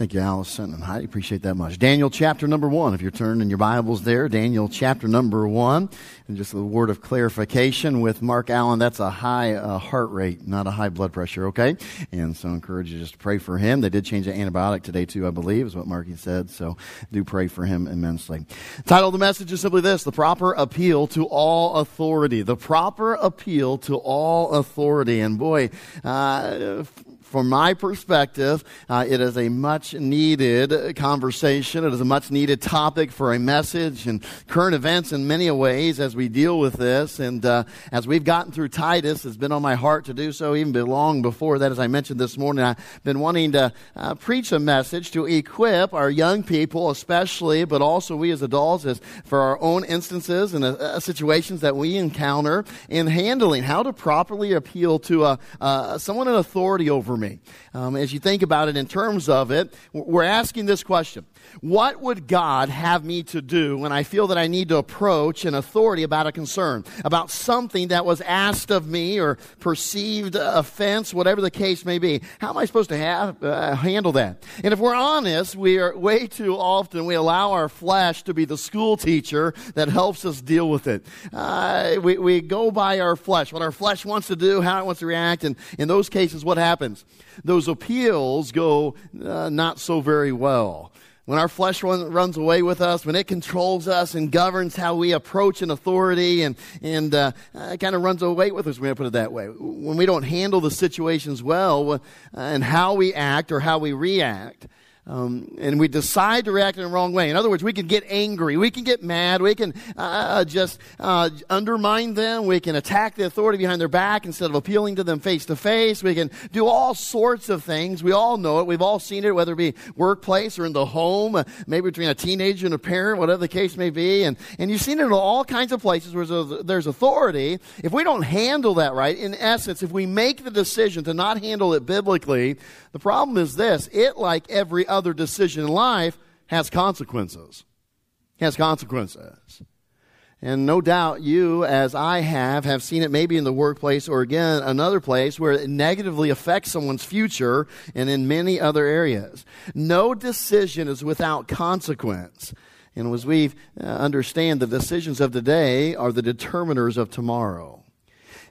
Thank you, Allison and Heidi. Appreciate that much. Daniel chapter number one. If you're turning your Bibles there, Daniel chapter number one. And just a word of clarification with Mark Allen, that's a high uh, heart rate, not a high blood pressure, okay? And so I encourage you just to pray for him. They did change the antibiotic today, too, I believe, is what Marky said. So do pray for him immensely. The Title of the message is simply this The proper appeal to all authority. The proper appeal to all authority. And boy, uh, from my perspective, uh, it is a much needed conversation. It is a much needed topic for a message and current events in many ways as we deal with this. And uh, as we've gotten through Titus, it's been on my heart to do so even long before that. As I mentioned this morning, I've been wanting to uh, preach a message to equip our young people, especially, but also we as adults, as for our own instances and uh, uh, situations that we encounter in handling how to properly appeal to uh, someone in authority over me. Um, as you think about it in terms of it, we're asking this question What would God have me to do when I feel that I need to approach an authority about a concern, about something that was asked of me or perceived offense, whatever the case may be? How am I supposed to have, uh, handle that? And if we're honest, we are way too often, we allow our flesh to be the school teacher that helps us deal with it. Uh, we, we go by our flesh, what our flesh wants to do, how it wants to react, and in those cases, what happens? those appeals go uh, not so very well. When our flesh run, runs away with us, when it controls us and governs how we approach an authority and, and uh, uh, kind of runs away with us, going to put it that way. When we don't handle the situations well uh, and how we act or how we react, um, and we decide to react in the wrong way. In other words, we can get angry, we can get mad, we can uh, uh, just uh, undermine them, we can attack the authority behind their back instead of appealing to them face to face. We can do all sorts of things. We all know it. We've all seen it, whether it be workplace or in the home, uh, maybe between a teenager and a parent, whatever the case may be. And, and you've seen it in all kinds of places where there's authority. If we don't handle that right, in essence, if we make the decision to not handle it biblically, the problem is this it, like every other decision in life, has consequences. Has consequences. And no doubt you, as I have, have seen it maybe in the workplace or again another place where it negatively affects someone's future and in many other areas. No decision is without consequence. And as we understand, the decisions of today are the determiners of tomorrow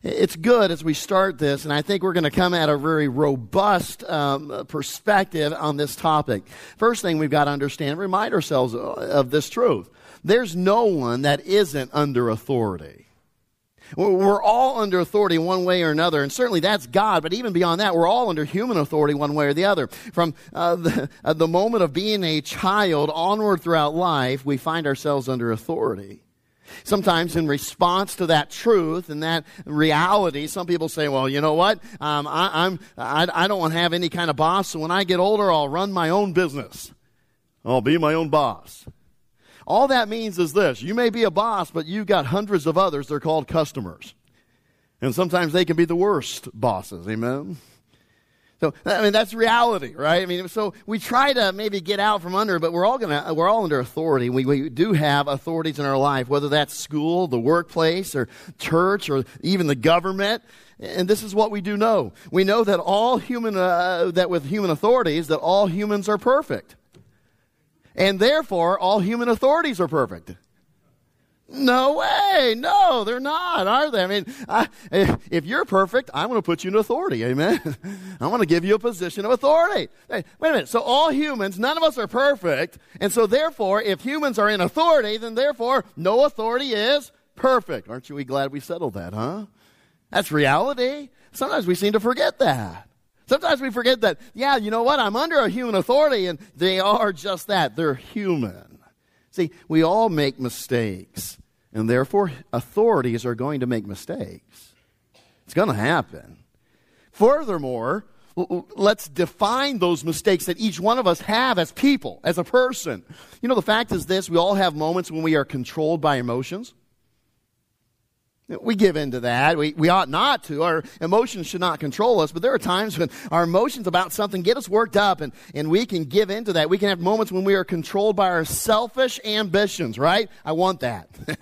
it's good as we start this, and I think we're going to come at a very robust um, perspective on this topic. First thing we've got to understand, remind ourselves of this truth. There's no one that isn't under authority. We're all under authority one way or another, and certainly that's God, but even beyond that, we're all under human authority one way or the other. From uh, the, uh, the moment of being a child onward throughout life, we find ourselves under authority. Sometimes, in response to that truth and that reality, some people say, "Well, you know what? Um, I, I'm I, I don't want to have any kind of boss. So when I get older, I'll run my own business. I'll be my own boss." All that means is this: you may be a boss, but you've got hundreds of others. They're called customers, and sometimes they can be the worst bosses. Amen. So I mean that's reality, right? I mean, so we try to maybe get out from under, but we're all gonna we're all under authority. We we do have authorities in our life, whether that's school, the workplace, or church, or even the government. And this is what we do know: we know that all human uh, that with human authorities that all humans are perfect, and therefore all human authorities are perfect. No way. No, they're not, are they? I mean, I, if you're perfect, I'm going to put you in authority. Amen. I want to give you a position of authority. Hey, wait a minute. So all humans, none of us are perfect. And so therefore, if humans are in authority, then therefore no authority is perfect. Aren't you we glad we settled that, huh? That's reality. Sometimes we seem to forget that. Sometimes we forget that, yeah, you know what? I'm under a human authority and they are just that. They're human. See, we all make mistakes, and therefore authorities are going to make mistakes. It's going to happen. Furthermore, let's define those mistakes that each one of us have as people, as a person. You know, the fact is this we all have moments when we are controlled by emotions. We give in to that. We, we ought not to. Our emotions should not control us, but there are times when our emotions about something get us worked up and, and we can give in to that. We can have moments when we are controlled by our selfish ambitions, right? I want that.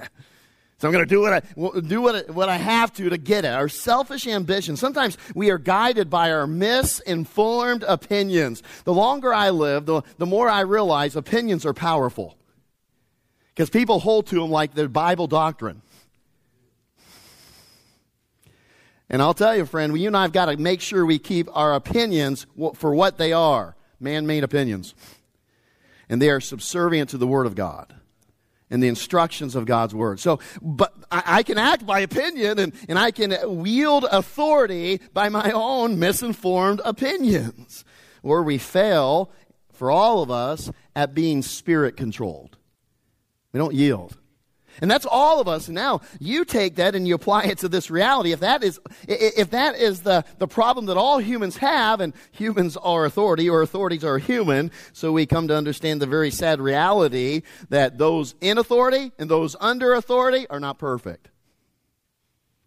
So I'm going to do what I do what, what I have to to get it. Our selfish ambitions. Sometimes we are guided by our misinformed opinions. The longer I live, the, the more I realize opinions are powerful. Because people hold to them like they're Bible doctrine. And I'll tell you, friend, you and I have got to make sure we keep our opinions for what they are man made opinions. And they are subservient to the Word of God and the instructions of God's Word. So, but I, I, can act by opinion and, and I can wield authority by my own misinformed opinions. Or we fail, for all of us, at being spirit controlled. We don't yield. And that's all of us. Now you take that and you apply it to this reality. If that is, if that is the, the problem that all humans have, and humans are authority or authorities are human, so we come to understand the very sad reality that those in authority and those under authority are not perfect.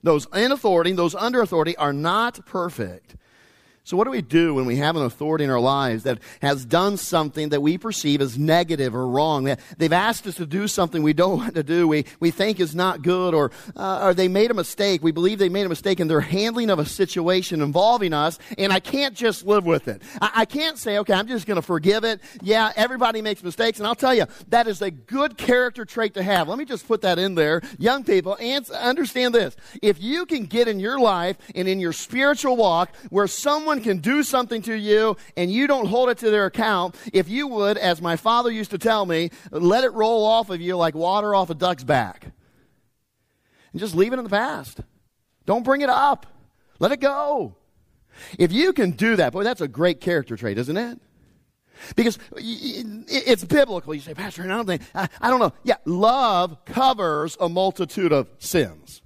Those in authority, and those under authority are not perfect. So, what do we do when we have an authority in our lives that has done something that we perceive as negative or wrong? They've asked us to do something we don't want to do, we, we think is not good, or, uh, or they made a mistake. We believe they made a mistake in their handling of a situation involving us, and I can't just live with it. I, I can't say, okay, I'm just going to forgive it. Yeah, everybody makes mistakes, and I'll tell you, that is a good character trait to have. Let me just put that in there. Young people, and understand this. If you can get in your life and in your spiritual walk where someone can do something to you and you don't hold it to their account, if you would, as my father used to tell me, let it roll off of you like water off a duck's back. And just leave it in the past. Don't bring it up. Let it go. If you can do that, boy, that's a great character trait, isn't it? Because it's biblical. You say, Pastor, I don't think, I, I don't know. Yeah, love covers a multitude of sins,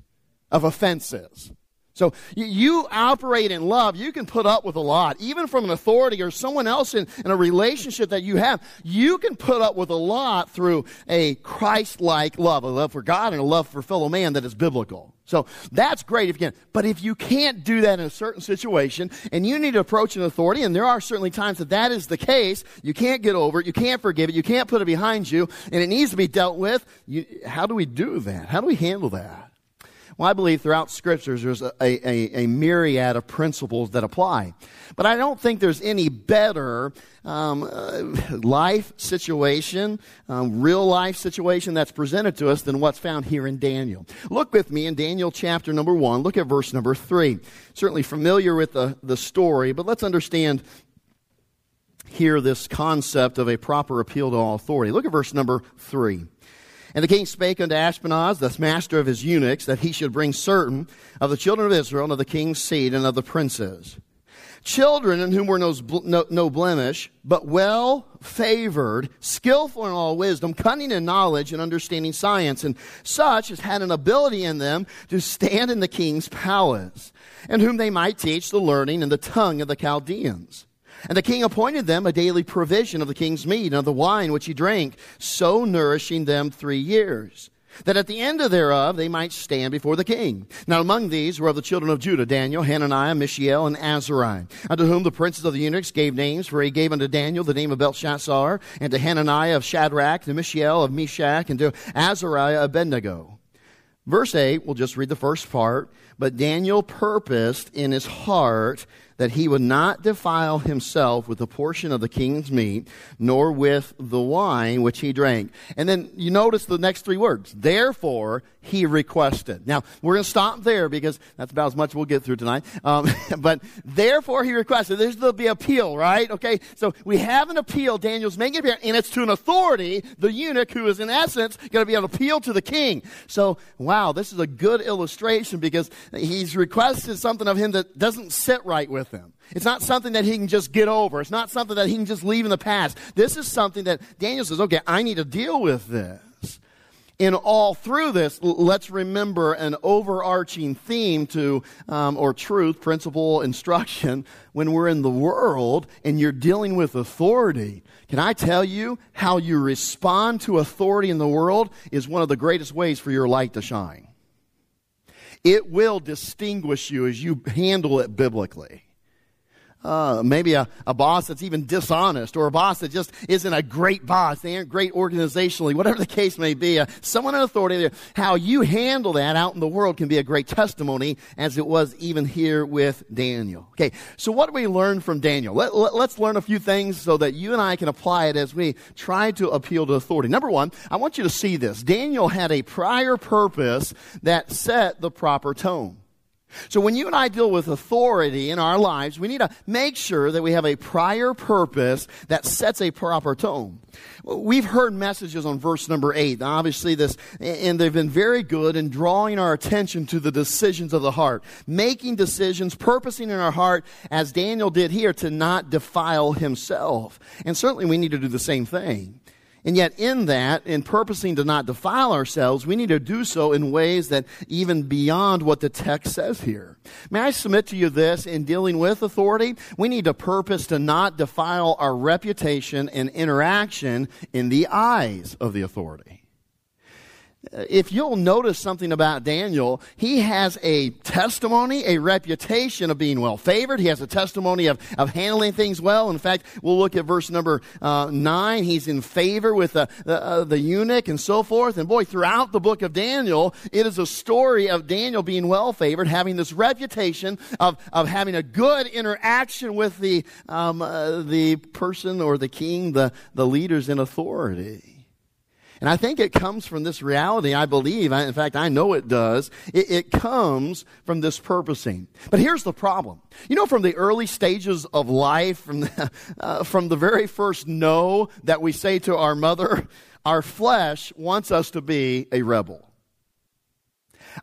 of offenses. So you operate in love. You can put up with a lot, even from an authority or someone else in, in a relationship that you have. You can put up with a lot through a Christ-like love, a love for God and a love for fellow man that is biblical. So that's great if you can. But if you can't do that in a certain situation and you need to approach an authority, and there are certainly times that that is the case, you can't get over it, you can't forgive it, you can't put it behind you, and it needs to be dealt with. You, how do we do that? How do we handle that? Well, I believe throughout scriptures there's a, a, a, myriad of principles that apply. But I don't think there's any better um, uh, life situation, um, real life situation that's presented to us than what's found here in Daniel. Look with me in Daniel chapter number one. Look at verse number three. Certainly familiar with the, the story, but let's understand here this concept of a proper appeal to all authority. Look at verse number three. And the king spake unto Ashpenaz, the master of his eunuchs, that he should bring certain of the children of Israel and of the king's seed and of the princes. Children in whom were no, no, no blemish, but well favored, skillful in all wisdom, cunning in knowledge, and understanding science, and such as had an ability in them to stand in the king's palace, and whom they might teach the learning and the tongue of the Chaldeans. And the king appointed them a daily provision of the king's meat and of the wine which he drank, so nourishing them three years, that at the end of thereof they might stand before the king. Now among these were of the children of Judah Daniel, Hananiah, Mishael, and Azariah, unto whom the princes of the eunuchs gave names, for he gave unto Daniel the name of Belteshazzar, and to Hananiah of Shadrach, to Mishael of Meshach, and to Azariah of Abednego. Verse 8, we'll just read the first part. But Daniel purposed in his heart that he would not defile himself with a portion of the king's meat, nor with the wine which he drank. And then you notice the next three words. Therefore, he requested. Now, we're going to stop there because that's about as much we'll get through tonight. Um, but therefore, he requested. There's the appeal, right? Okay, so we have an appeal. Daniel's making appeal, and it's to an authority, the eunuch, who is in essence going to be an appeal to the king. So, wow, this is a good illustration because he's requested something of him that doesn't sit right with him. It's not something that he can just get over. It's not something that he can just leave in the past. This is something that Daniel says, okay, I need to deal with this. In all through this, let's remember an overarching theme to, um, or truth, principle, instruction, when we're in the world and you're dealing with authority. Can I tell you how you respond to authority in the world is one of the greatest ways for your light to shine? It will distinguish you as you handle it biblically. Uh, maybe a, a boss that's even dishonest or a boss that just isn't a great boss. They aren't great organizationally, whatever the case may be. Uh, someone in authority, how you handle that out in the world can be a great testimony as it was even here with Daniel. Okay, so what do we learn from Daniel? Let, let, let's learn a few things so that you and I can apply it as we try to appeal to authority. Number one, I want you to see this. Daniel had a prior purpose that set the proper tone. So when you and I deal with authority in our lives, we need to make sure that we have a prior purpose that sets a proper tone. We've heard messages on verse number eight. Obviously this, and they've been very good in drawing our attention to the decisions of the heart. Making decisions, purposing in our heart, as Daniel did here, to not defile himself. And certainly we need to do the same thing. And yet, in that, in purposing to not defile ourselves, we need to do so in ways that even beyond what the text says here. May I submit to you this in dealing with authority? We need to purpose to not defile our reputation and interaction in the eyes of the authority if you'll notice something about Daniel, he has a testimony, a reputation of being well favored. He has a testimony of, of handling things well. In fact, we'll look at verse number uh, nine. He's in favor with the, the, uh, the eunuch and so forth. And boy, throughout the book of Daniel, it is a story of Daniel being well favored, having this reputation of, of having a good interaction with the, um, uh, the person or the king, the, the leaders in authority. And I think it comes from this reality, I believe. In fact, I know it does. It, it, comes from this purposing. But here's the problem. You know, from the early stages of life, from the, uh, from the very first no that we say to our mother, our flesh wants us to be a rebel.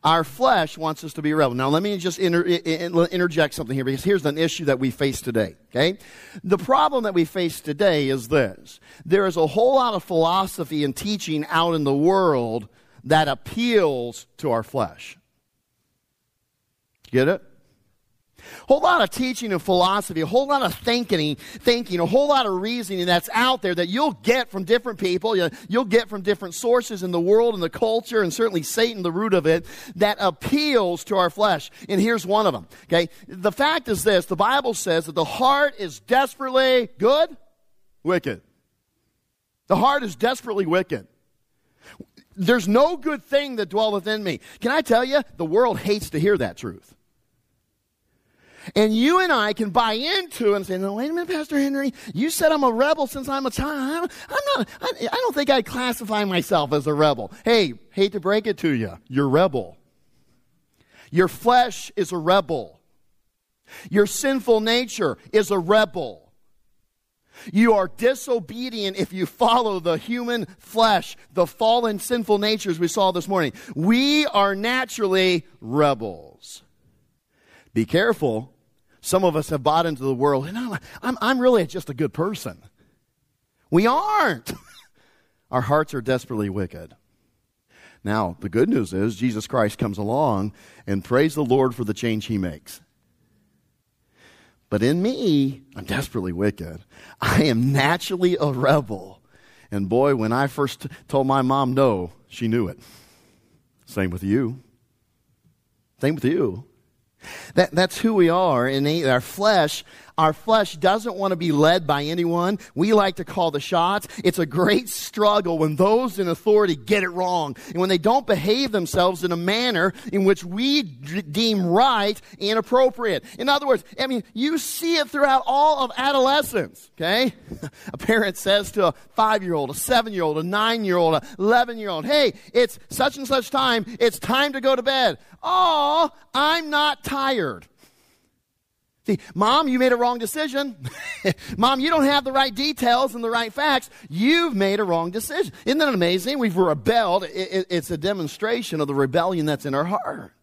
Our flesh wants us to be rebel. Now, let me just inter- interject something here because here's an issue that we face today. Okay? The problem that we face today is this. There is a whole lot of philosophy and teaching out in the world that appeals to our flesh. Get it? Whole lot of teaching and philosophy, a whole lot of thinking, thinking, a whole lot of reasoning that's out there that you'll get from different people, you'll get from different sources in the world and the culture, and certainly Satan, the root of it, that appeals to our flesh. And here's one of them. Okay, the fact is this: the Bible says that the heart is desperately good, wicked. The heart is desperately wicked. There's no good thing that dwelleth in me. Can I tell you, the world hates to hear that truth. And you and I can buy into and say, no, wait a minute, Pastor Henry, you said I'm a rebel since I'm a child. I'm not, I, I don't think I classify myself as a rebel. Hey, hate to break it to you, you're rebel. Your flesh is a rebel. Your sinful nature is a rebel. You are disobedient if you follow the human flesh, the fallen sinful natures we saw this morning. We are naturally rebels. Be careful. Some of us have bought into the world, and I'm, I'm, I'm really just a good person. We aren't. Our hearts are desperately wicked. Now, the good news is Jesus Christ comes along and praise the Lord for the change he makes. But in me, I'm desperately wicked. I am naturally a rebel. And boy, when I first told my mom no, she knew it. Same with you. Same with you. That, that's who we are. In our flesh our flesh doesn't want to be led by anyone. We like to call the shots. It's a great struggle when those in authority get it wrong and when they don't behave themselves in a manner in which we d- deem right and appropriate. In other words, I mean, you see it throughout all of adolescence, okay? a parent says to a five year old, a seven year old, a nine year old, a 11 year old, hey, it's such and such time. It's time to go to bed. Oh, I'm not tired. See, mom, you made a wrong decision. mom, you don't have the right details and the right facts. You've made a wrong decision. Isn't that amazing? We've rebelled. It's a demonstration of the rebellion that's in our heart.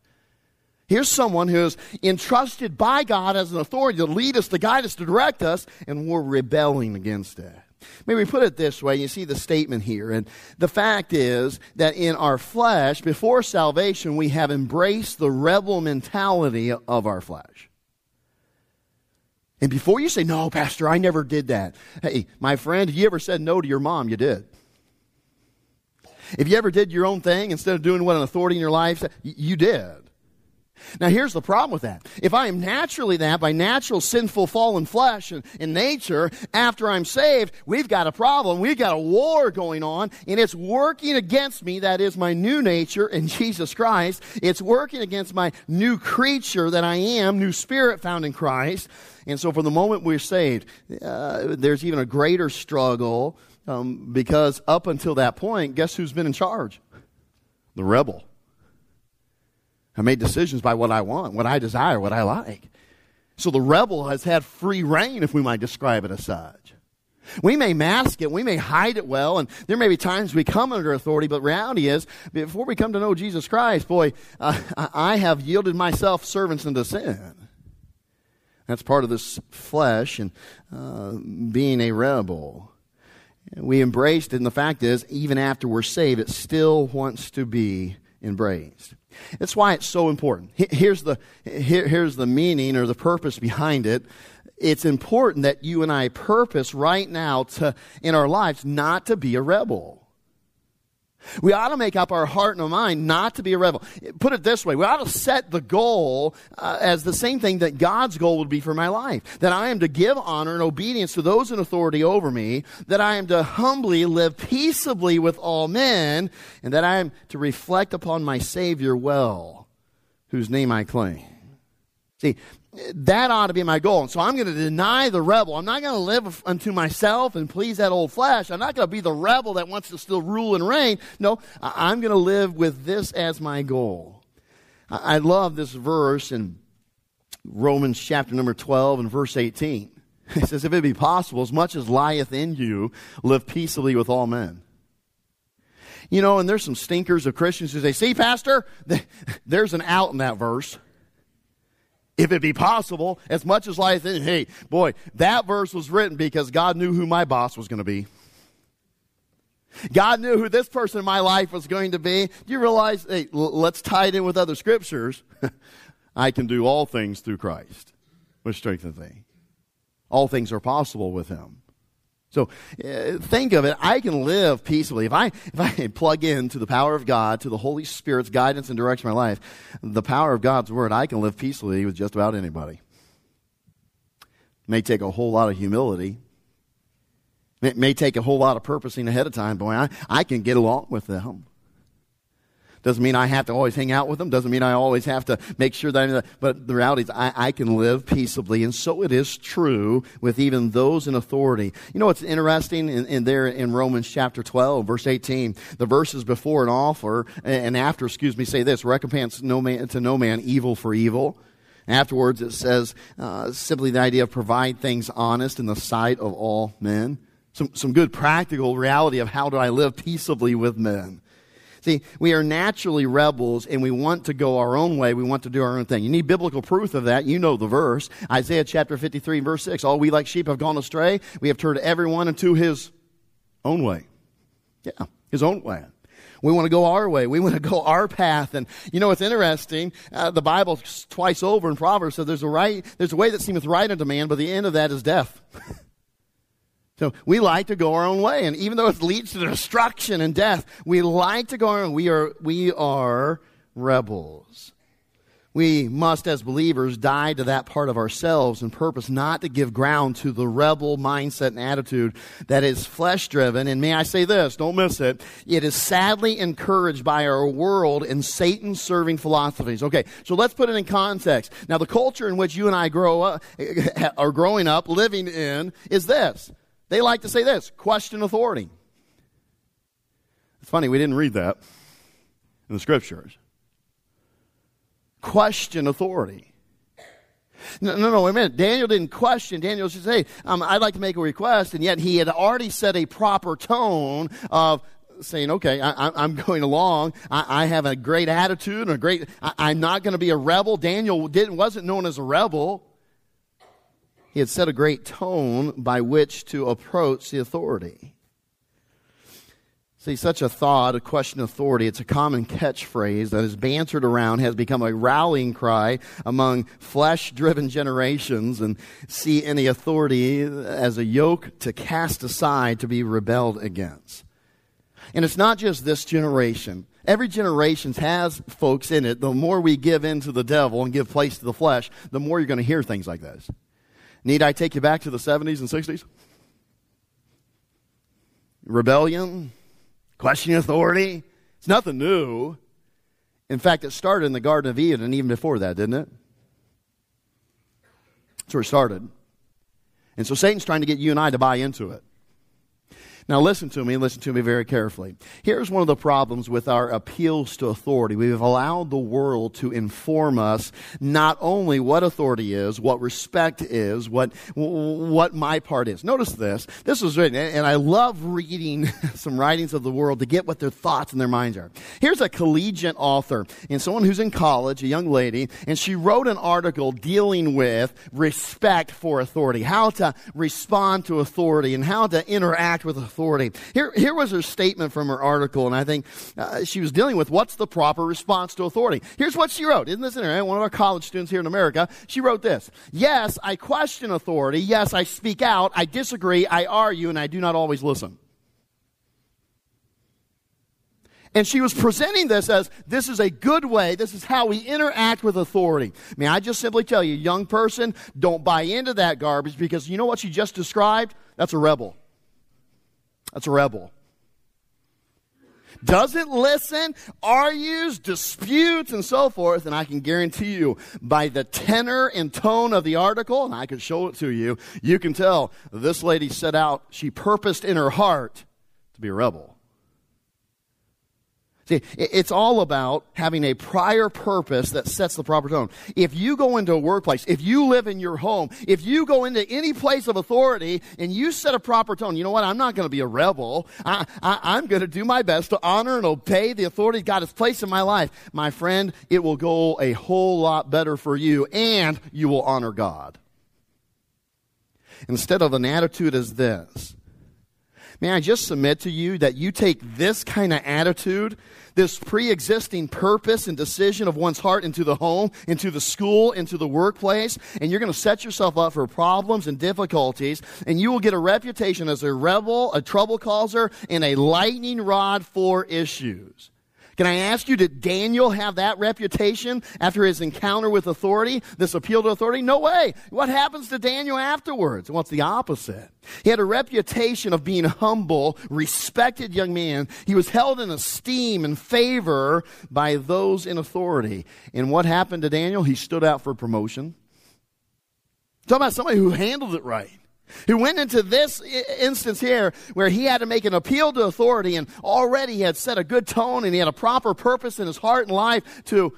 Here's someone who's entrusted by God as an authority to lead us, to guide us, to direct us, and we're rebelling against it. Maybe we put it this way. You see the statement here. And the fact is that in our flesh, before salvation, we have embraced the rebel mentality of our flesh. And before you say, no, Pastor, I never did that. Hey, my friend, you ever said no to your mom, you did. If you ever did your own thing instead of doing what an authority in your life said, you did. Now, here's the problem with that. If I am naturally that by natural sinful fallen flesh and, and, nature, after I'm saved, we've got a problem. We've got a war going on, and it's working against me. That is my new nature in Jesus Christ. It's working against my new creature that I am, new spirit found in Christ. And so, from the moment we're saved, uh, there's even a greater struggle um, because up until that point, guess who's been in charge? The rebel. I made decisions by what I want, what I desire, what I like. So the rebel has had free reign, if we might describe it as such. We may mask it, we may hide it well, and there may be times we come under authority, but reality is, before we come to know Jesus Christ, boy, uh, I have yielded myself servants into sin. That's part of this flesh and uh, being a rebel. We embraced it, and the fact is, even after we're saved, it still wants to be embraced. That's why it's so important. Here's the, here, here's the meaning or the purpose behind it. It's important that you and I purpose right now to, in our lives not to be a rebel. We ought to make up our heart and our mind not to be a rebel. Put it this way we ought to set the goal uh, as the same thing that God's goal would be for my life. That I am to give honor and obedience to those in authority over me, that I am to humbly live peaceably with all men, and that I am to reflect upon my Savior well, whose name I claim. See, that ought to be my goal. And so I'm going to deny the rebel. I'm not going to live unto myself and please that old flesh. I'm not going to be the rebel that wants to still rule and reign. No, I'm going to live with this as my goal. I love this verse in Romans chapter number 12 and verse 18. It says, If it be possible, as much as lieth in you, live peaceably with all men. You know, and there's some stinkers of Christians who say, See, Pastor, there's an out in that verse if it be possible, as much as life is. Hey, boy, that verse was written because God knew who my boss was going to be. God knew who this person in my life was going to be. Do you realize? Hey, l- let's tie it in with other scriptures. I can do all things through Christ, which strengthens me. All things are possible with Him. So uh, think of it. I can live peaceably if I if I plug in to the power of God, to the Holy Spirit's guidance and direction of my life, the power of God's word. I can live peacefully with just about anybody. It may take a whole lot of humility. It may take a whole lot of purposing ahead of time. Boy, I, I can get along with them. Doesn't mean I have to always hang out with them. Doesn't mean I always have to make sure that I'm, but the reality is I, I can live peaceably. And so it is true with even those in authority. You know what's interesting in, in there in Romans chapter 12, verse 18? The verses before and offer and after, excuse me, say this, recompense no man, to no man evil for evil. Afterwards, it says uh, simply the idea of provide things honest in the sight of all men. Some, some good practical reality of how do I live peaceably with men. See, we are naturally rebels and we want to go our own way. We want to do our own thing. You need biblical proof of that. You know the verse. Isaiah chapter 53, verse 6. All we like sheep have gone astray. We have turned everyone into his own way. Yeah, his own way. We want to go our way. We want to go our path. And you know, it's interesting. Uh, the Bible twice over in Proverbs says there's a right, there's a way that seemeth right unto man, but the end of that is death. So we like to go our own way. And even though it leads to destruction and death, we like to go our own. We are, we are rebels. We must, as believers, die to that part of ourselves and purpose not to give ground to the rebel mindset and attitude that is flesh driven. And may I say this, don't miss it. It is sadly encouraged by our world and Satan serving philosophies. Okay, so let's put it in context. Now, the culture in which you and I grow up, are growing up, living in, is this. They like to say this question authority. It's funny, we didn't read that in the scriptures. Question authority. No, no, no, wait a minute. Daniel didn't question. Daniel just "Hey, um, I'd like to make a request, and yet he had already set a proper tone of saying, okay, I, am going along. I, I, have a great attitude and a great, I, am not going to be a rebel. Daniel didn't, wasn't known as a rebel. He had set a great tone by which to approach the authority. See, such a thought, a question of authority, it's a common catchphrase that is bantered around, has become a rallying cry among flesh driven generations, and see any authority as a yoke to cast aside, to be rebelled against. And it's not just this generation. Every generation has folks in it. The more we give in to the devil and give place to the flesh, the more you're going to hear things like this. Need I take you back to the 70s and 60s? Rebellion, questioning authority. It's nothing new. In fact, it started in the Garden of Eden and even before that, didn't it? That's where it started. And so Satan's trying to get you and I to buy into it. Now, listen to me, listen to me very carefully. Here's one of the problems with our appeals to authority. We've allowed the world to inform us not only what authority is, what respect is, what, what my part is. Notice this. This was written, and I love reading some writings of the world to get what their thoughts and their minds are. Here's a collegiate author and someone who's in college, a young lady, and she wrote an article dealing with respect for authority, how to respond to authority, and how to interact with authority authority. Here, here was her statement from her article, and I think uh, she was dealing with what's the proper response to authority. Here's what she wrote. Isn't this interesting? One of our college students here in America, she wrote this. Yes, I question authority. Yes, I speak out. I disagree. I argue, and I do not always listen. And she was presenting this as this is a good way, this is how we interact with authority. May I just simply tell you, young person, don't buy into that garbage because you know what she just described? That's a rebel. That's a rebel. Doesn't listen, argues, disputes, and so forth. And I can guarantee you, by the tenor and tone of the article, and I can show it to you, you can tell this lady set out, she purposed in her heart to be a rebel. See, it's all about having a prior purpose that sets the proper tone. If you go into a workplace, if you live in your home, if you go into any place of authority and you set a proper tone, you know what? I'm not going to be a rebel. I, am going to do my best to honor and obey the authority God has placed in my life. My friend, it will go a whole lot better for you and you will honor God. Instead of an attitude as this, May I just submit to you that you take this kind of attitude, this pre existing purpose and decision of one's heart into the home, into the school, into the workplace, and you're going to set yourself up for problems and difficulties, and you will get a reputation as a rebel, a trouble causer, and a lightning rod for issues. Can I ask you, did Daniel have that reputation after his encounter with authority, this appeal to authority? No way. What happens to Daniel afterwards? Well, it's the opposite. He had a reputation of being humble, respected young man. He was held in esteem and favor by those in authority. And what happened to Daniel? He stood out for promotion. Talk about somebody who handled it right who went into this instance here where he had to make an appeal to authority and already he had set a good tone and he had a proper purpose in his heart and life to,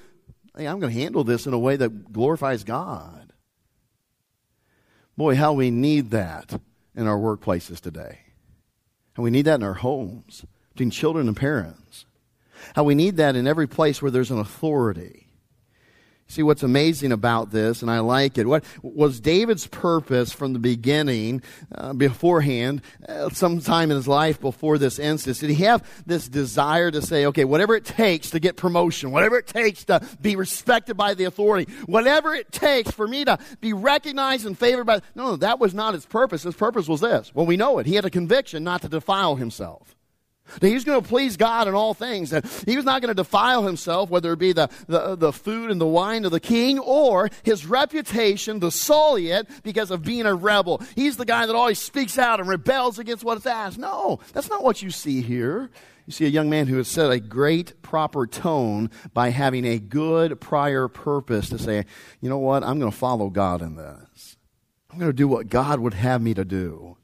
hey, I'm going to handle this in a way that glorifies God. Boy, how we need that in our workplaces today. How we need that in our homes, between children and parents. How we need that in every place where there's an authority. See what's amazing about this, and I like it. What was David's purpose from the beginning, uh, beforehand, uh, sometime in his life before this instance? Did he have this desire to say, okay, whatever it takes to get promotion, whatever it takes to be respected by the authority, whatever it takes for me to be recognized and favored by. No, no, that was not his purpose. His purpose was this. Well, we know it. He had a conviction not to defile himself. That he was going to please God in all things. That he was not going to defile himself, whether it be the, the, the food and the wine of the king or his reputation sully it because of being a rebel. He's the guy that always speaks out and rebels against what's asked. No, that's not what you see here. You see a young man who has set a great proper tone by having a good prior purpose to say, you know what, I'm going to follow God in this. I'm going to do what God would have me to do.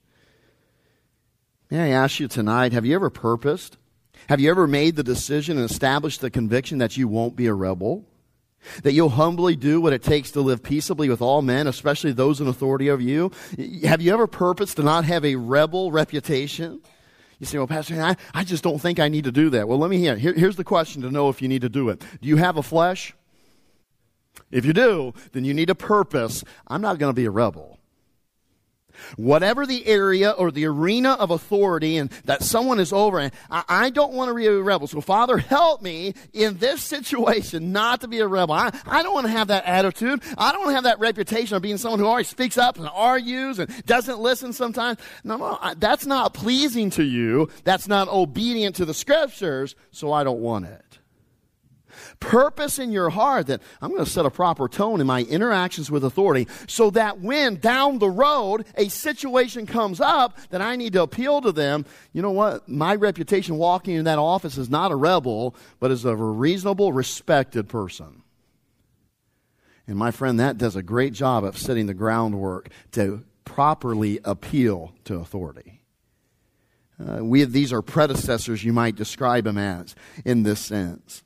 May I ask you tonight have you ever purposed? Have you ever made the decision and established the conviction that you won't be a rebel? That you'll humbly do what it takes to live peaceably with all men, especially those in authority over you? Have you ever purposed to not have a rebel reputation? You say, well, Pastor, I, I just don't think I need to do that. Well, let me hear. Here, here's the question to know if you need to do it. Do you have a flesh? If you do, then you need a purpose. I'm not going to be a rebel. Whatever the area or the arena of authority and that someone is over, and I, I don't want to be a rebel. So, Father, help me in this situation not to be a rebel. I, I don't want to have that attitude. I don't want to have that reputation of being someone who always speaks up and argues and doesn't listen sometimes. No, no, I, that's not pleasing to you. That's not obedient to the scriptures, so I don't want it. Purpose in your heart that I'm going to set a proper tone in my interactions with authority so that when down the road a situation comes up that I need to appeal to them, you know what? My reputation walking in that office is not a rebel, but as a reasonable, respected person. And my friend, that does a great job of setting the groundwork to properly appeal to authority. Uh, we, these are predecessors, you might describe them as, in this sense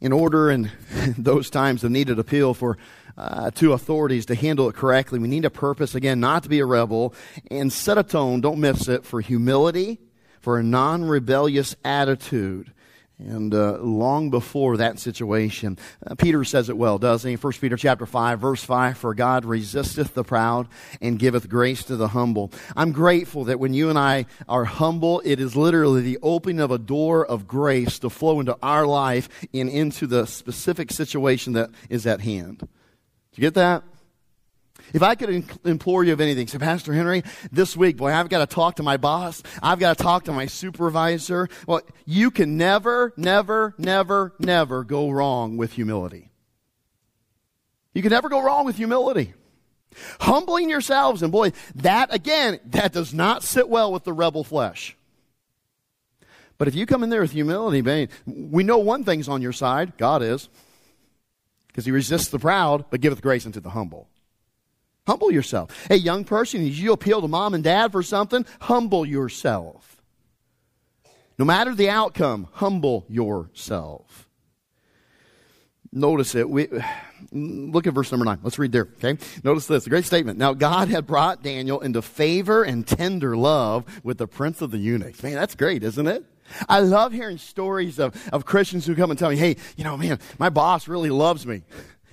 in order in those times of needed appeal for uh, to authorities to handle it correctly. We need a purpose, again, not to be a rebel, and set a tone, don't miss it, for humility, for a non rebellious attitude, and uh, long before that situation, uh, Peter says it well, doesn't he? 1 Peter chapter 5, verse 5, For God resisteth the proud and giveth grace to the humble. I'm grateful that when you and I are humble, it is literally the opening of a door of grace to flow into our life and into the specific situation that is at hand. Do you get that? If I could implore you of anything, say, Pastor Henry, this week, boy, I've got to talk to my boss. I've got to talk to my supervisor. Well, you can never, never, never, never go wrong with humility. You can never go wrong with humility. Humbling yourselves, and boy, that again, that does not sit well with the rebel flesh. But if you come in there with humility, man, we know one thing's on your side God is. Because he resists the proud, but giveth grace unto the humble. Humble yourself. Hey, young person, you appeal to mom and dad for something, humble yourself. No matter the outcome, humble yourself. Notice it. We, look at verse number nine. Let's read there. Okay. Notice this. A great statement. Now God had brought Daniel into favor and tender love with the prince of the eunuchs. Man, that's great, isn't it? I love hearing stories of, of Christians who come and tell me, hey, you know, man, my boss really loves me.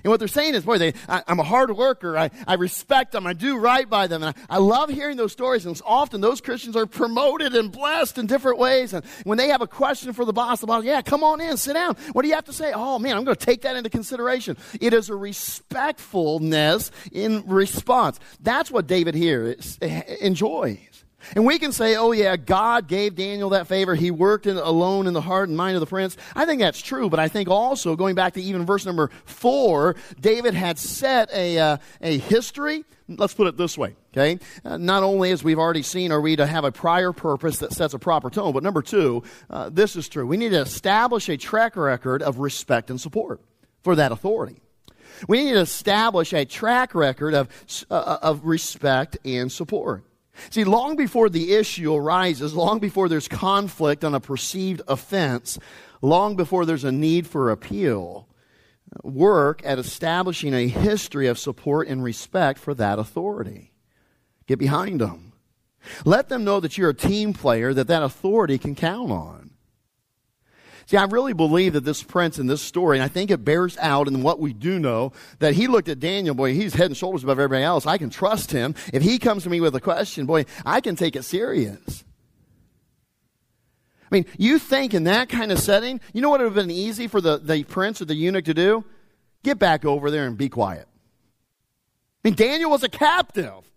And what they're saying is, boy, they, I, am a hard worker. I, I respect them. I do right by them. And I, I love hearing those stories. And often those Christians are promoted and blessed in different ways. And when they have a question for the boss, the boss, yeah, come on in, sit down. What do you have to say? Oh, man, I'm going to take that into consideration. It is a respectfulness in response. That's what David here is, eh, enjoys. And we can say, oh yeah, God gave Daniel that favor. He worked in, alone in the heart and mind of the prince. I think that's true, but I think also, going back to even verse number four, David had set a, uh, a history. Let's put it this way, okay? Uh, not only, as we've already seen, are we to have a prior purpose that sets a proper tone, but number two, uh, this is true. We need to establish a track record of respect and support for that authority. We need to establish a track record of, uh, of respect and support. See, long before the issue arises, long before there's conflict on a perceived offense, long before there's a need for appeal, work at establishing a history of support and respect for that authority. Get behind them. Let them know that you're a team player that that authority can count on. See, I really believe that this prince in this story, and I think it bears out in what we do know, that he looked at Daniel, boy, he's head and shoulders above everybody else. I can trust him. If he comes to me with a question, boy, I can take it serious. I mean, you think in that kind of setting, you know what would have been easy for the, the prince or the eunuch to do? Get back over there and be quiet. I mean, Daniel was a captive.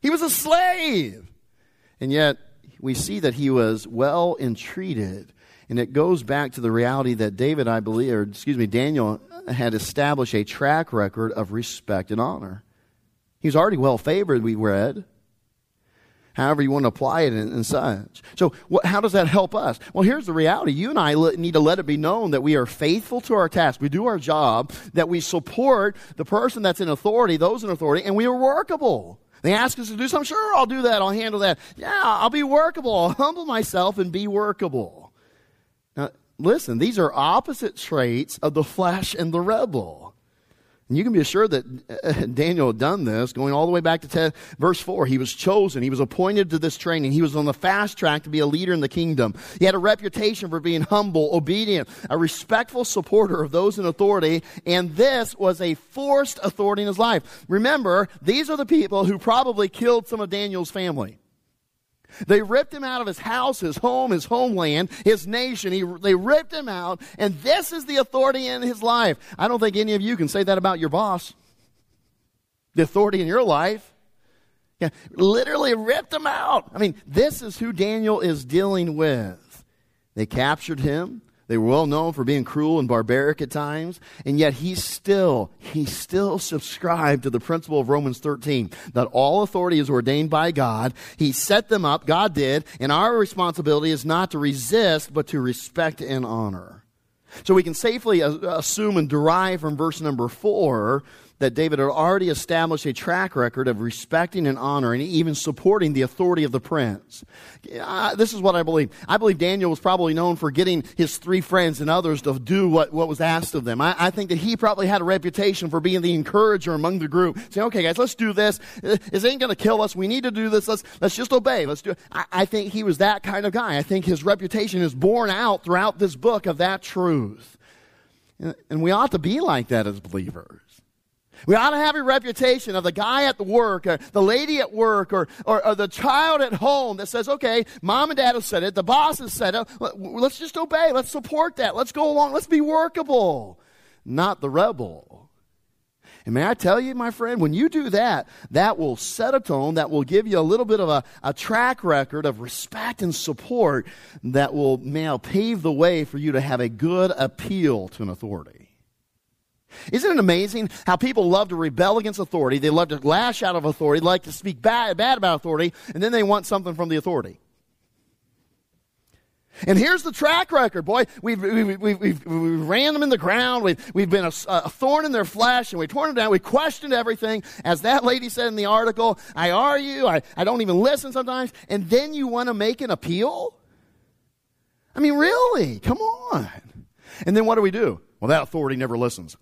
He was a slave. And yet, we see that he was well entreated and it goes back to the reality that David, I believe, or excuse me, Daniel had established a track record of respect and honor. He was already well favored, we read. However, you want to apply it and, such. So, what, how does that help us? Well, here's the reality. You and I need to let it be known that we are faithful to our task. We do our job, that we support the person that's in authority, those in authority, and we are workable. They ask us to do something. Sure, I'll do that. I'll handle that. Yeah, I'll be workable. I'll humble myself and be workable. Listen, these are opposite traits of the flesh and the rebel. And you can be assured that uh, Daniel had done this, going all the way back to 10, verse 4. He was chosen. He was appointed to this training. He was on the fast track to be a leader in the kingdom. He had a reputation for being humble, obedient, a respectful supporter of those in authority. And this was a forced authority in his life. Remember, these are the people who probably killed some of Daniel's family. They ripped him out of his house, his home, his homeland, his nation. He, they ripped him out, and this is the authority in his life. I don't think any of you can say that about your boss. The authority in your life. Yeah, literally ripped him out. I mean, this is who Daniel is dealing with. They captured him, They were well known for being cruel and barbaric at times, and yet he still, he still subscribed to the principle of Romans 13 that all authority is ordained by God. He set them up, God did, and our responsibility is not to resist, but to respect and honor. So we can safely assume and derive from verse number four that David had already established a track record of respecting and honoring, even supporting the authority of the prince. This is what I believe. I believe Daniel was probably known for getting his three friends and others to do what, what was asked of them. I, I think that he probably had a reputation for being the encourager among the group. Saying, okay, guys, let's do this. This ain't going to kill us. We need to do this. Let's, let's just obey. Let's do it. I, I think he was that kind of guy. I think his reputation is borne out throughout this book of that truth. And we ought to be like that as believers. We ought to have a reputation of the guy at the work, or the lady at work, or, or, or, the child at home that says, okay, mom and dad have said it, the boss has said it, let's just obey, let's support that, let's go along, let's be workable, not the rebel. And may I tell you, my friend, when you do that, that will set a tone, that will give you a little bit of a, a track record of respect and support that will now pave the way for you to have a good appeal to an authority. Isn't it amazing how people love to rebel against authority? They love to lash out of authority, like to speak bad, bad about authority, and then they want something from the authority. And here's the track record, boy. We've, we've, we've, we've, ran them in the ground. We've, we've been a, a, thorn in their flesh and we torn them down. We questioned everything. As that lady said in the article, I argue. I, I don't even listen sometimes. And then you want to make an appeal? I mean, really? Come on. And then what do we do? Well, that authority never listens.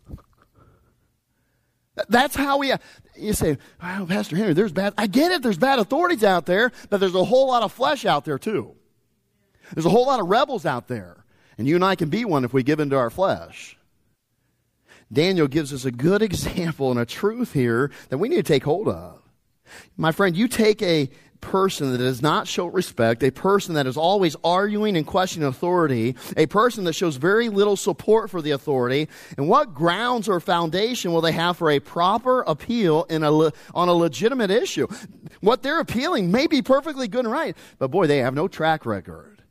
That's how we, uh, you say, well, Pastor Henry, there's bad, I get it, there's bad authorities out there, but there's a whole lot of flesh out there too. There's a whole lot of rebels out there. And you and I can be one if we give into our flesh. Daniel gives us a good example and a truth here that we need to take hold of. My friend, you take a person that does not show respect, a person that is always arguing and questioning authority, a person that shows very little support for the authority, and what grounds or foundation will they have for a proper appeal in a le- on a legitimate issue? What they're appealing may be perfectly good and right, but boy, they have no track record.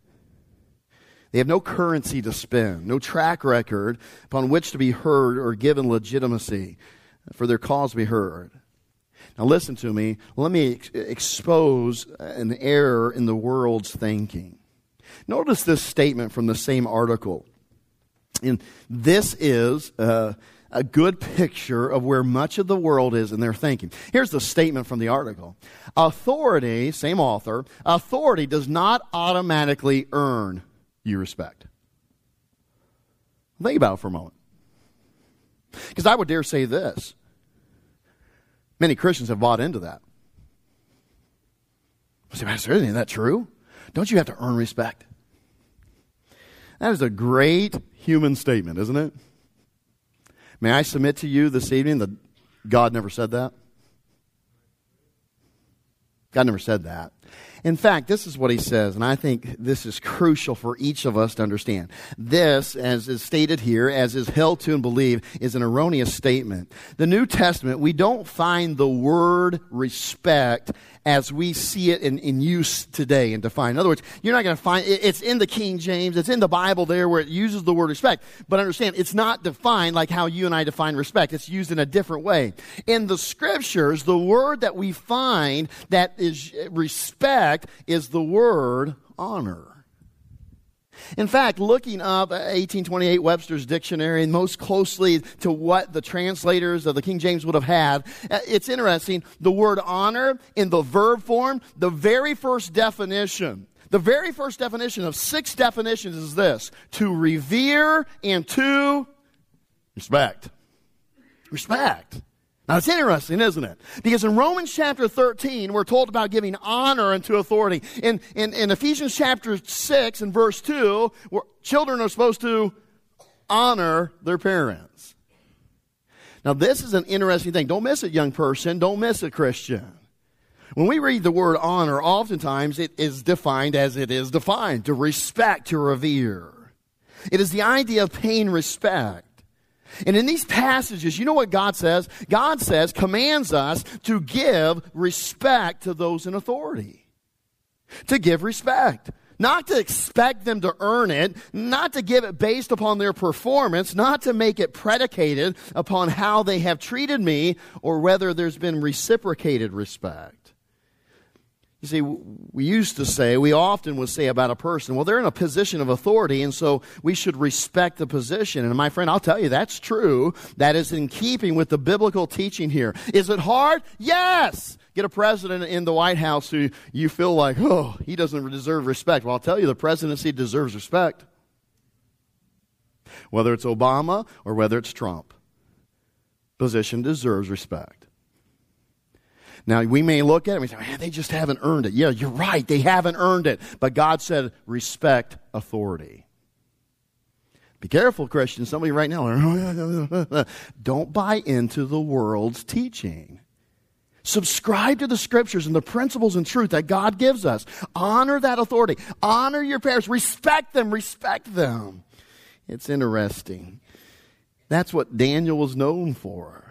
They have no currency to spend, no track record upon which to be heard or given legitimacy for their cause to be heard. Now, listen to me. Let me ex- expose an error in the world's thinking. Notice this statement from the same article. And this is uh, a good picture of where much of the world is in their thinking. Here's the statement from the article Authority, same author, authority does not automatically earn you respect. Think about it for a moment. Because I would dare say this Many Christians have bought into that. I say, Pastor, isn't that true? Don't you have to earn respect? That is a great human statement, isn't it? May I submit to you this evening that God never said that? God never said that. In fact, this is what he says, and I think this is crucial for each of us to understand. This, as is stated here, as is held to and believed, is an erroneous statement. The New Testament, we don't find the word respect as we see it in, in use today and defined. In other words, you're not going to find it, it's in the King James, it's in the Bible there where it uses the word respect. But understand, it's not defined like how you and I define respect. It's used in a different way. In the scriptures, the word that we find that is eh, respect is the word honor. In fact, looking up 1828 Webster's dictionary most closely to what the translators of the King James would have had, uh, it's interesting. The word honor in the verb form, the very first definition, the very first definition of six definitions is this to revere and to respect. Respect. Now it's interesting, isn't it? Because in Romans chapter 13, we're told about giving honor unto authority. In, in, in Ephesians chapter 6 and verse 2, children are supposed to honor their parents. Now this is an interesting thing. Don't miss it, young person. Don't miss it, Christian. When we read the word honor, oftentimes it is defined as it is defined to respect, to revere. It is the idea of paying respect. And in these passages, you know what God says? God says, commands us to give respect to those in authority. To give respect. not to expect them to earn it, not to give it based upon their performance, not to make it predicated upon how they have treated me or whether there's been reciprocated respect. You see, we used to say, we often would say about a person, well, they're in a position of authority, and so we should respect the position. And my friend, I'll tell you, that's true. That is in keeping with the biblical teaching here. Is it hard? Yes! Get a president in the White House who you feel like, oh, he doesn't deserve respect. Well, I'll tell you, the presidency deserves respect. Whether it's Obama or whether it's Trump, position deserves respect. Now, we may look at it and we say, man, they just haven't earned it. Yeah, you're right. They haven't earned it. But God said, respect authority. Be careful, Christians. Somebody right now, don't buy into the world's teaching. Subscribe to the scriptures and the principles and truth that God gives us. Honor that authority. Honor your parents. Respect them. Respect them. It's interesting. That's what Daniel was known for.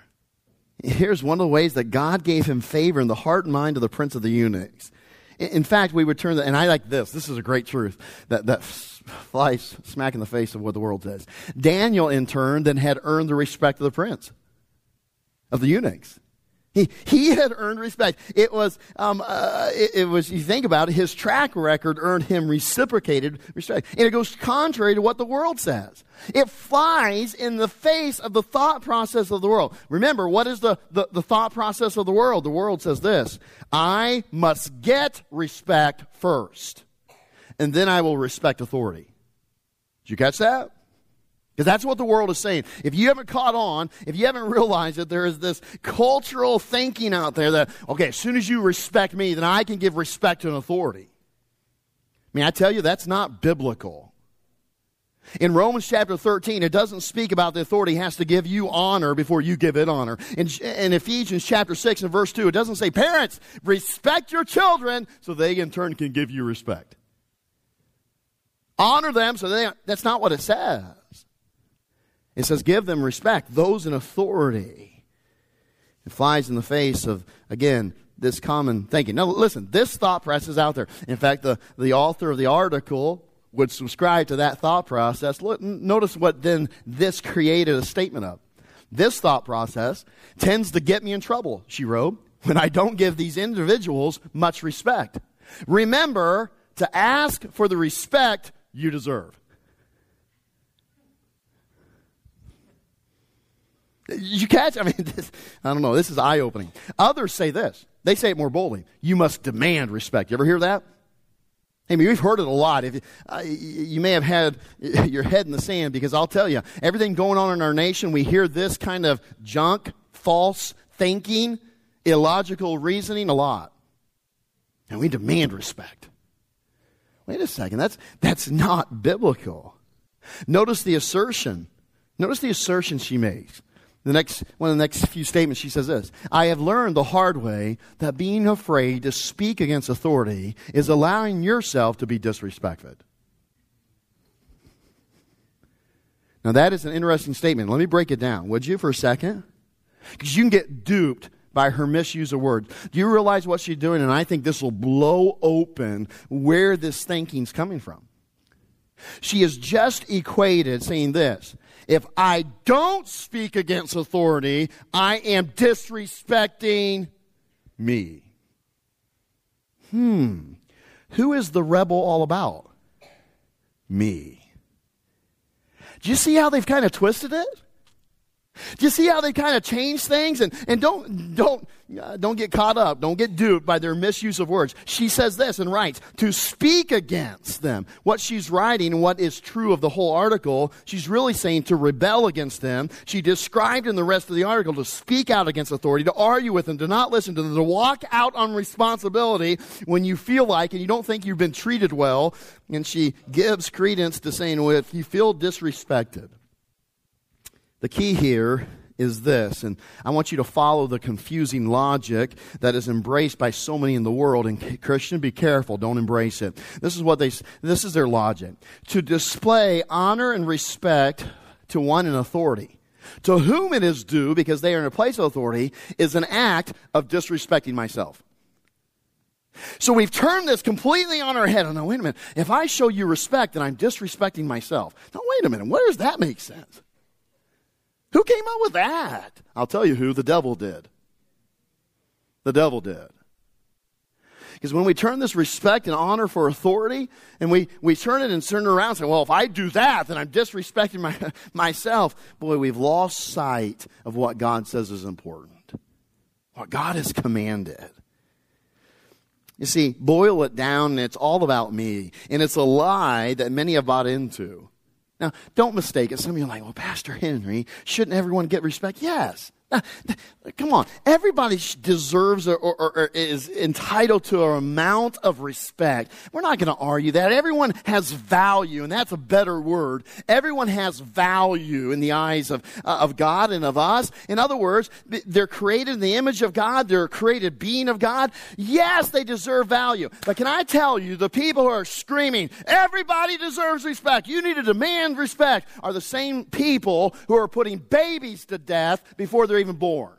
Here's one of the ways that God gave him favor in the heart and mind of the prince of the eunuchs. In fact, we would turn that, and I like this. This is a great truth that, that flies smack in the face of what the world says. Daniel, in turn, then had earned the respect of the prince, of the eunuchs. He, he had earned respect. It was, um, uh, it, it, was, you think about it, his track record earned him reciprocated respect. And it goes contrary to what the world says. It flies in the face of the thought process of the world. Remember, what is the, the, the thought process of the world? The world says this I must get respect first, and then I will respect authority. Did you catch that? Because that's what the world is saying. If you haven't caught on, if you haven't realized that there is this cultural thinking out there that, okay, as soon as you respect me, then I can give respect to an authority. I mean, I tell you, that's not biblical. In Romans chapter 13, it doesn't speak about the authority has to give you honor before you give it honor. In, in Ephesians chapter 6 and verse 2, it doesn't say, parents, respect your children so they in turn can give you respect. Honor them so they, that's not what it says. It says, give them respect, those in authority. It flies in the face of, again, this common thinking. Now, listen, this thought process is out there. In fact, the, the author of the article would subscribe to that thought process. Look, notice what then this created a statement of. This thought process tends to get me in trouble, she wrote, when I don't give these individuals much respect. Remember to ask for the respect you deserve. You catch? I mean, this, I don't know. This is eye opening. Others say this. They say it more boldly. You must demand respect. You ever hear that? I mean, we've heard it a lot. If uh, you may have had your head in the sand because I'll tell you, everything going on in our nation, we hear this kind of junk, false thinking, illogical reasoning a lot, and we demand respect. Wait a second. That's that's not biblical. Notice the assertion. Notice the assertion she makes. The next, one of the next few statements, she says this I have learned the hard way that being afraid to speak against authority is allowing yourself to be disrespected. Now, that is an interesting statement. Let me break it down, would you, for a second? Because you can get duped by her misuse of words. Do you realize what she's doing? And I think this will blow open where this thinking's coming from. She has just equated saying this if I don't speak against authority, I am disrespecting me. Hmm. Who is the rebel all about? Me. Do you see how they've kind of twisted it? Do you see how they kind of change things? And, and don't, don't, uh, don't get caught up. Don't get duped by their misuse of words. She says this and writes, to speak against them. What she's writing what is true of the whole article, she's really saying to rebel against them. She described in the rest of the article to speak out against authority, to argue with them, to not listen to them, to walk out on responsibility when you feel like and you don't think you've been treated well. And she gives credence to saying, well, if you feel disrespected, the key here is this, and I want you to follow the confusing logic that is embraced by so many in the world. And Christian, be careful, don't embrace it. This is what they. This is their logic: to display honor and respect to one in authority, to whom it is due because they are in a place of authority, is an act of disrespecting myself. So we've turned this completely on our head. Oh, wait a minute. If I show you respect, then I'm disrespecting myself. Now, wait a minute. Where does that make sense? Who came up with that? I'll tell you who. The devil did. The devil did. Because when we turn this respect and honor for authority, and we, we turn it and turn it around and say, well, if I do that, then I'm disrespecting my, myself. Boy, we've lost sight of what God says is important, what God has commanded. You see, boil it down, and it's all about me. And it's a lie that many have bought into. Now, don't mistake it. Some of you are like, well, Pastor Henry, shouldn't everyone get respect? Yes. Come on. Everybody deserves or, or, or, is entitled to an amount of respect. We're not going to argue that. Everyone has value, and that's a better word. Everyone has value in the eyes of, uh, of God and of us. In other words, they're created in the image of God. They're a created being of God. Yes, they deserve value. But can I tell you, the people who are screaming, everybody deserves respect, you need to demand respect, are the same people who are putting babies to death before they're even born.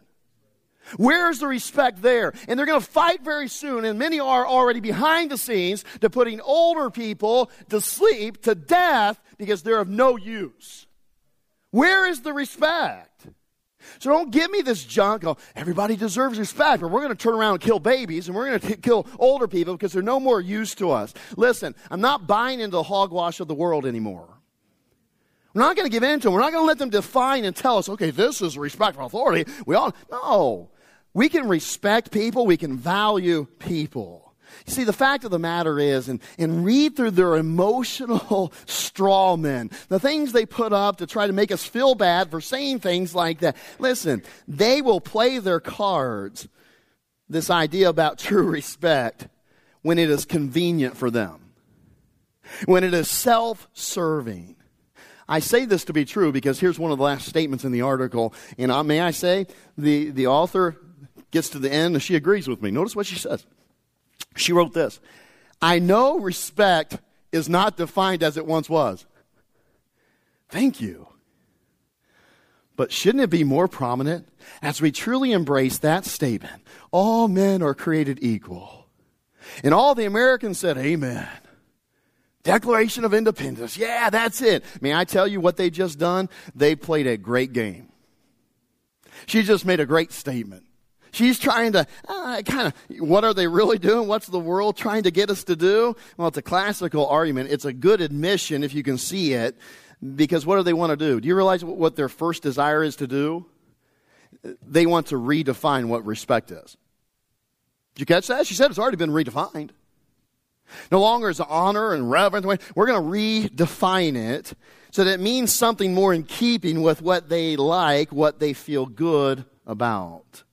Where's the respect there? And they're going to fight very soon, and many are already behind the scenes to putting older people to sleep, to death, because they're of no use. Where is the respect? So don't give me this junk. Oh, everybody deserves respect, but we're going to turn around and kill babies, and we're going to kill older people because they're no more use to us. Listen, I'm not buying into the hogwash of the world anymore. We're not going to give in to them. We're not going to let them define and tell us, okay, this is respect for authority. We all, no. We can respect people. We can value people. You see, the fact of the matter is, and, and read through their emotional straw men, the things they put up to try to make us feel bad for saying things like that. Listen, they will play their cards, this idea about true respect, when it is convenient for them, when it is self serving I say this to be true because here's one of the last statements in the article. And uh, may I say, the, the author gets to the end and she agrees with me. Notice what she says. She wrote this I know respect is not defined as it once was. Thank you. But shouldn't it be more prominent as we truly embrace that statement? All men are created equal. And all the Americans said, Amen. Declaration of Independence. Yeah, that's it. May I tell you what they just done? They played a great game. She just made a great statement. She's trying to uh, kind of, what are they really doing? What's the world trying to get us to do? Well, it's a classical argument. It's a good admission if you can see it, because what do they want to do? Do you realize what their first desire is to do? They want to redefine what respect is. Did you catch that? She said it's already been redefined. No longer is honor and reverence. We're going to redefine it so that it means something more in keeping with what they like, what they feel good about.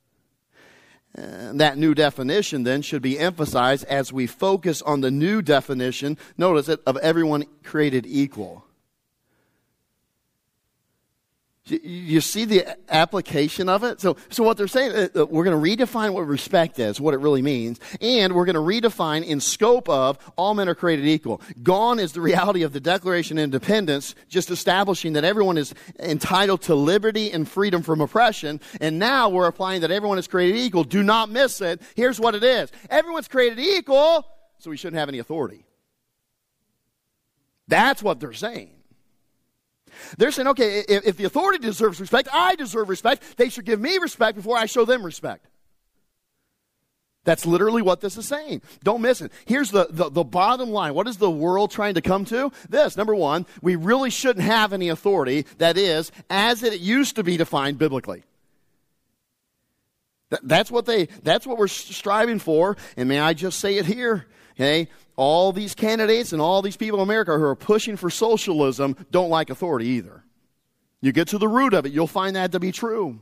And that new definition then should be emphasized as we focus on the new definition, notice it, of everyone created equal. You see the application of it? So, so what they're saying, uh, uh, we're going to redefine what respect is, what it really means, and we're going to redefine in scope of all men are created equal. Gone is the reality of the Declaration of Independence, just establishing that everyone is entitled to liberty and freedom from oppression, and now we're applying that everyone is created equal. Do not miss it. Here's what it is. Everyone's created equal, so we shouldn't have any authority. That's what they're saying. They're saying, okay, if, if the authority deserves respect, I deserve respect. They should give me respect before I show them respect. That's literally what this is saying. Don't miss it. Here's the, the, the, bottom line. What is the world trying to come to? This. Number one, we really shouldn't have any authority that is as it used to be defined biblically. That, that's what they, that's what we're striving for. And may I just say it here? Okay all these candidates and all these people in America who are pushing for socialism don't like authority either. You get to the root of it, you'll find that to be true.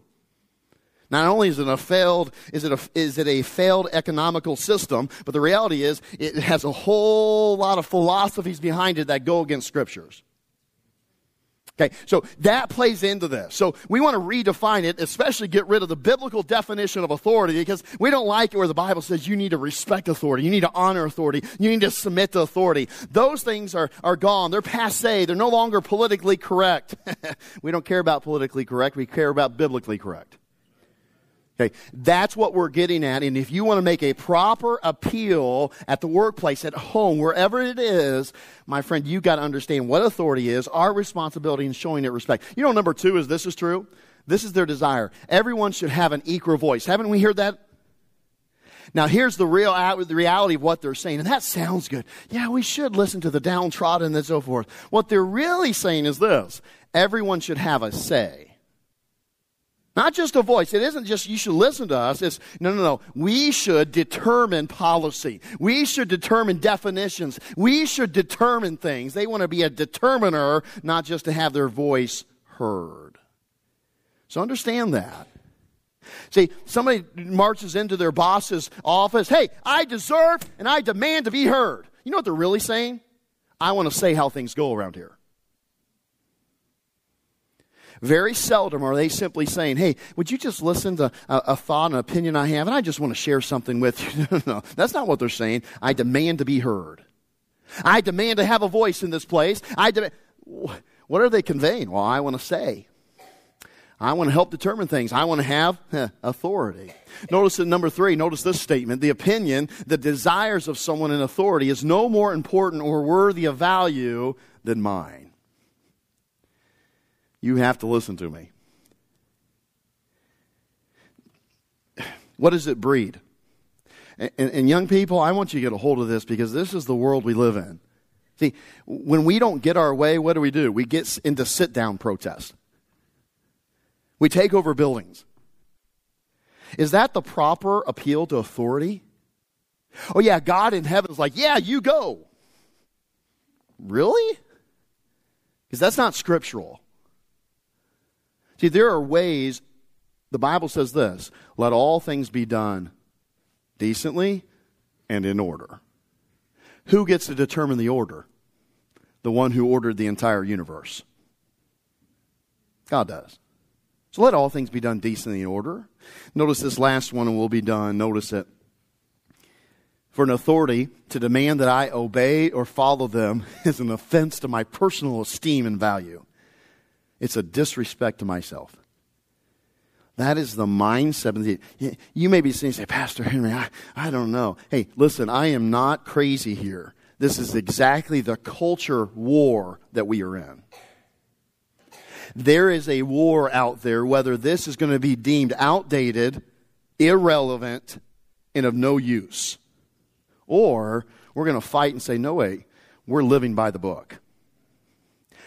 Not only is it a failed, is it a, is it a failed economical system, but the reality is it has a whole lot of philosophies behind it that go against scriptures. Okay, so that plays into this. So we want to redefine it, especially get rid of the biblical definition of authority because we don't like it where the Bible says you need to respect authority, you need to honor authority, you need to submit to authority. Those things are, are gone. They're passe. They're no longer politically correct. we don't care about politically correct. We care about biblically correct. Okay, that's what we're getting at. And if you want to make a proper appeal at the workplace, at home, wherever it is, my friend, you got to understand what authority is, our responsibility in showing it respect. You know, number two is this is true. This is their desire. Everyone should have an equal voice. Haven't we heard that? Now, here's the real the reality of what they're saying, and that sounds good. Yeah, we should listen to the downtrodden and so forth. What they're really saying is this: everyone should have a say. Not just a voice. It isn't just you should listen to us. It's no, no, no. We should determine policy. We should determine definitions. We should determine things. They want to be a determiner, not just to have their voice heard. So understand that. See, somebody marches into their boss's office. Hey, I deserve and I demand to be heard. You know what they're really saying? I want to say how things go around here. Very seldom are they simply saying, Hey, would you just listen to a, a thought and opinion I have, and I just want to share something with you? no, no, that's not what they're saying. I demand to be heard. I demand to have a voice in this place. I demand. What are they conveying? Well, I want to say. I want to help determine things. I want to have authority. Notice in number three, notice this statement. The opinion, the desires of someone in authority is no more important or worthy of value than mine you have to listen to me. What does it breed? And, and, young people, I want you to get a hold of this because this is the world we live in. See, when we don't get our way, what do we do? We get into sit down protest. We take over buildings. Is that the proper appeal to authority? Oh, yeah, God in heaven is like, yeah, you go. Really? Because that's not scriptural. See, there are ways, the Bible says this let all things be done decently and in order. Who gets to determine the order? The one who ordered the entire universe. God does. So let all things be done decently in order. Notice this last one and we'll be done. Notice it. For an authority to demand that I obey or follow them is an offense to my personal esteem and value. It's a disrespect to myself. That is the mindset. You may be saying, say, Pastor Henry, I, I don't know. Hey, listen, I am not crazy here. This is exactly the culture war that we are in. There is a war out there, whether this is going to be deemed outdated, irrelevant, and of no use. Or we're going to fight and say, no way, we're living by the book.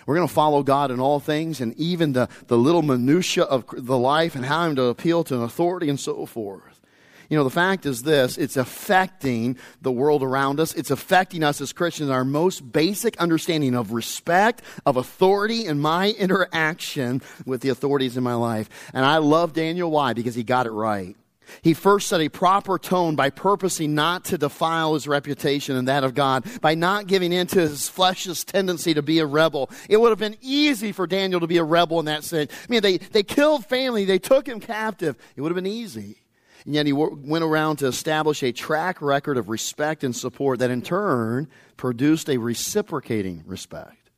We're going to follow God in all things and even the, the little minutia of the life and how I'm to appeal to an authority and so forth. You know, the fact is this it's affecting the world around us. It's affecting us as Christians, our most basic understanding of respect, of authority, and my interaction with the authorities in my life. And I love Daniel. Why? Because he got it right. He first set a proper tone by purposing not to defile his reputation and that of God, by not giving in to his flesh's tendency to be a rebel. It would have been easy for Daniel to be a rebel in that sense. I mean, they, they killed family, they took him captive. It would have been easy. And yet he went around to establish a track record of respect and support that in turn produced a reciprocating respect.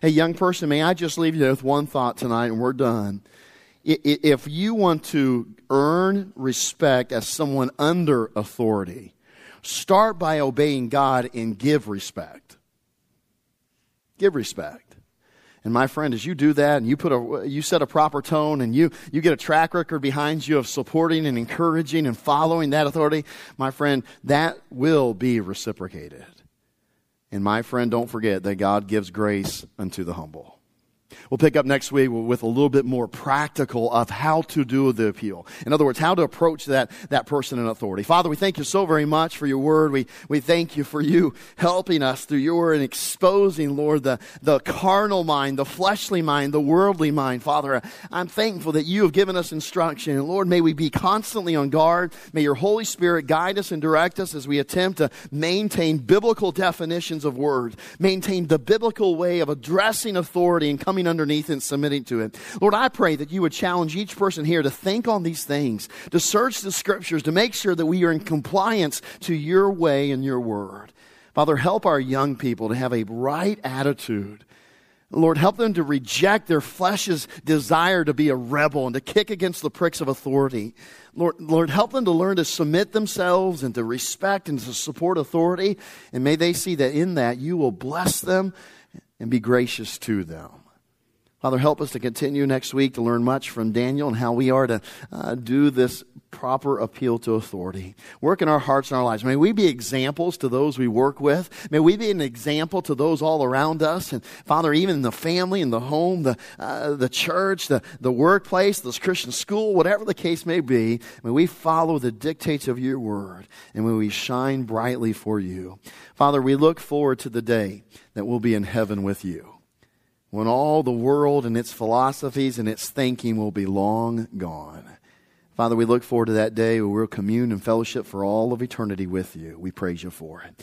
Hey, young person, may I just leave you with one thought tonight and we're done if you want to earn respect as someone under authority, start by obeying God and give respect. Give respect. And my friend, as you do that and you put a, you set a proper tone and you, you get a track record behind you of supporting and encouraging and following that authority, my friend, that will be reciprocated. And my friend, don't forget that God gives grace unto the humble. We'll pick up next week with a little bit more practical of how to do the appeal. In other words, how to approach that, that person in authority. Father, we thank you so very much for your word. We, we thank you for you helping us through your and exposing, Lord, the, the carnal mind, the fleshly mind, the worldly mind. Father, I'm thankful that you have given us instruction. And Lord, may we be constantly on guard. May your Holy Spirit guide us and direct us as we attempt to maintain biblical definitions of words, maintain the biblical way of addressing authority and coming underneath and submitting to it. Lord, I pray that you would challenge each person here to think on these things, to search the scriptures, to make sure that we are in compliance to your way and your word. Father, help our young people to have a right attitude Lord, help them to reject their flesh's desire to be a rebel and to kick against the pricks of authority. Lord, Lord, help them to learn to submit themselves and to respect and to support authority. And may they see that in that you will bless them and be gracious to them. Father, help us to continue next week to learn much from Daniel and how we are to uh, do this proper appeal to authority. Work in our hearts and our lives. May we be examples to those we work with. May we be an example to those all around us. And Father, even in the family, in the home, the, uh, the church, the, the workplace, this Christian school, whatever the case may be, may we follow the dictates of your word and may we shine brightly for you. Father, we look forward to the day that we'll be in heaven with you when all the world and its philosophies and its thinking will be long gone. Father, we look forward to that day where we'll commune and fellowship for all of eternity with you. We praise you for it.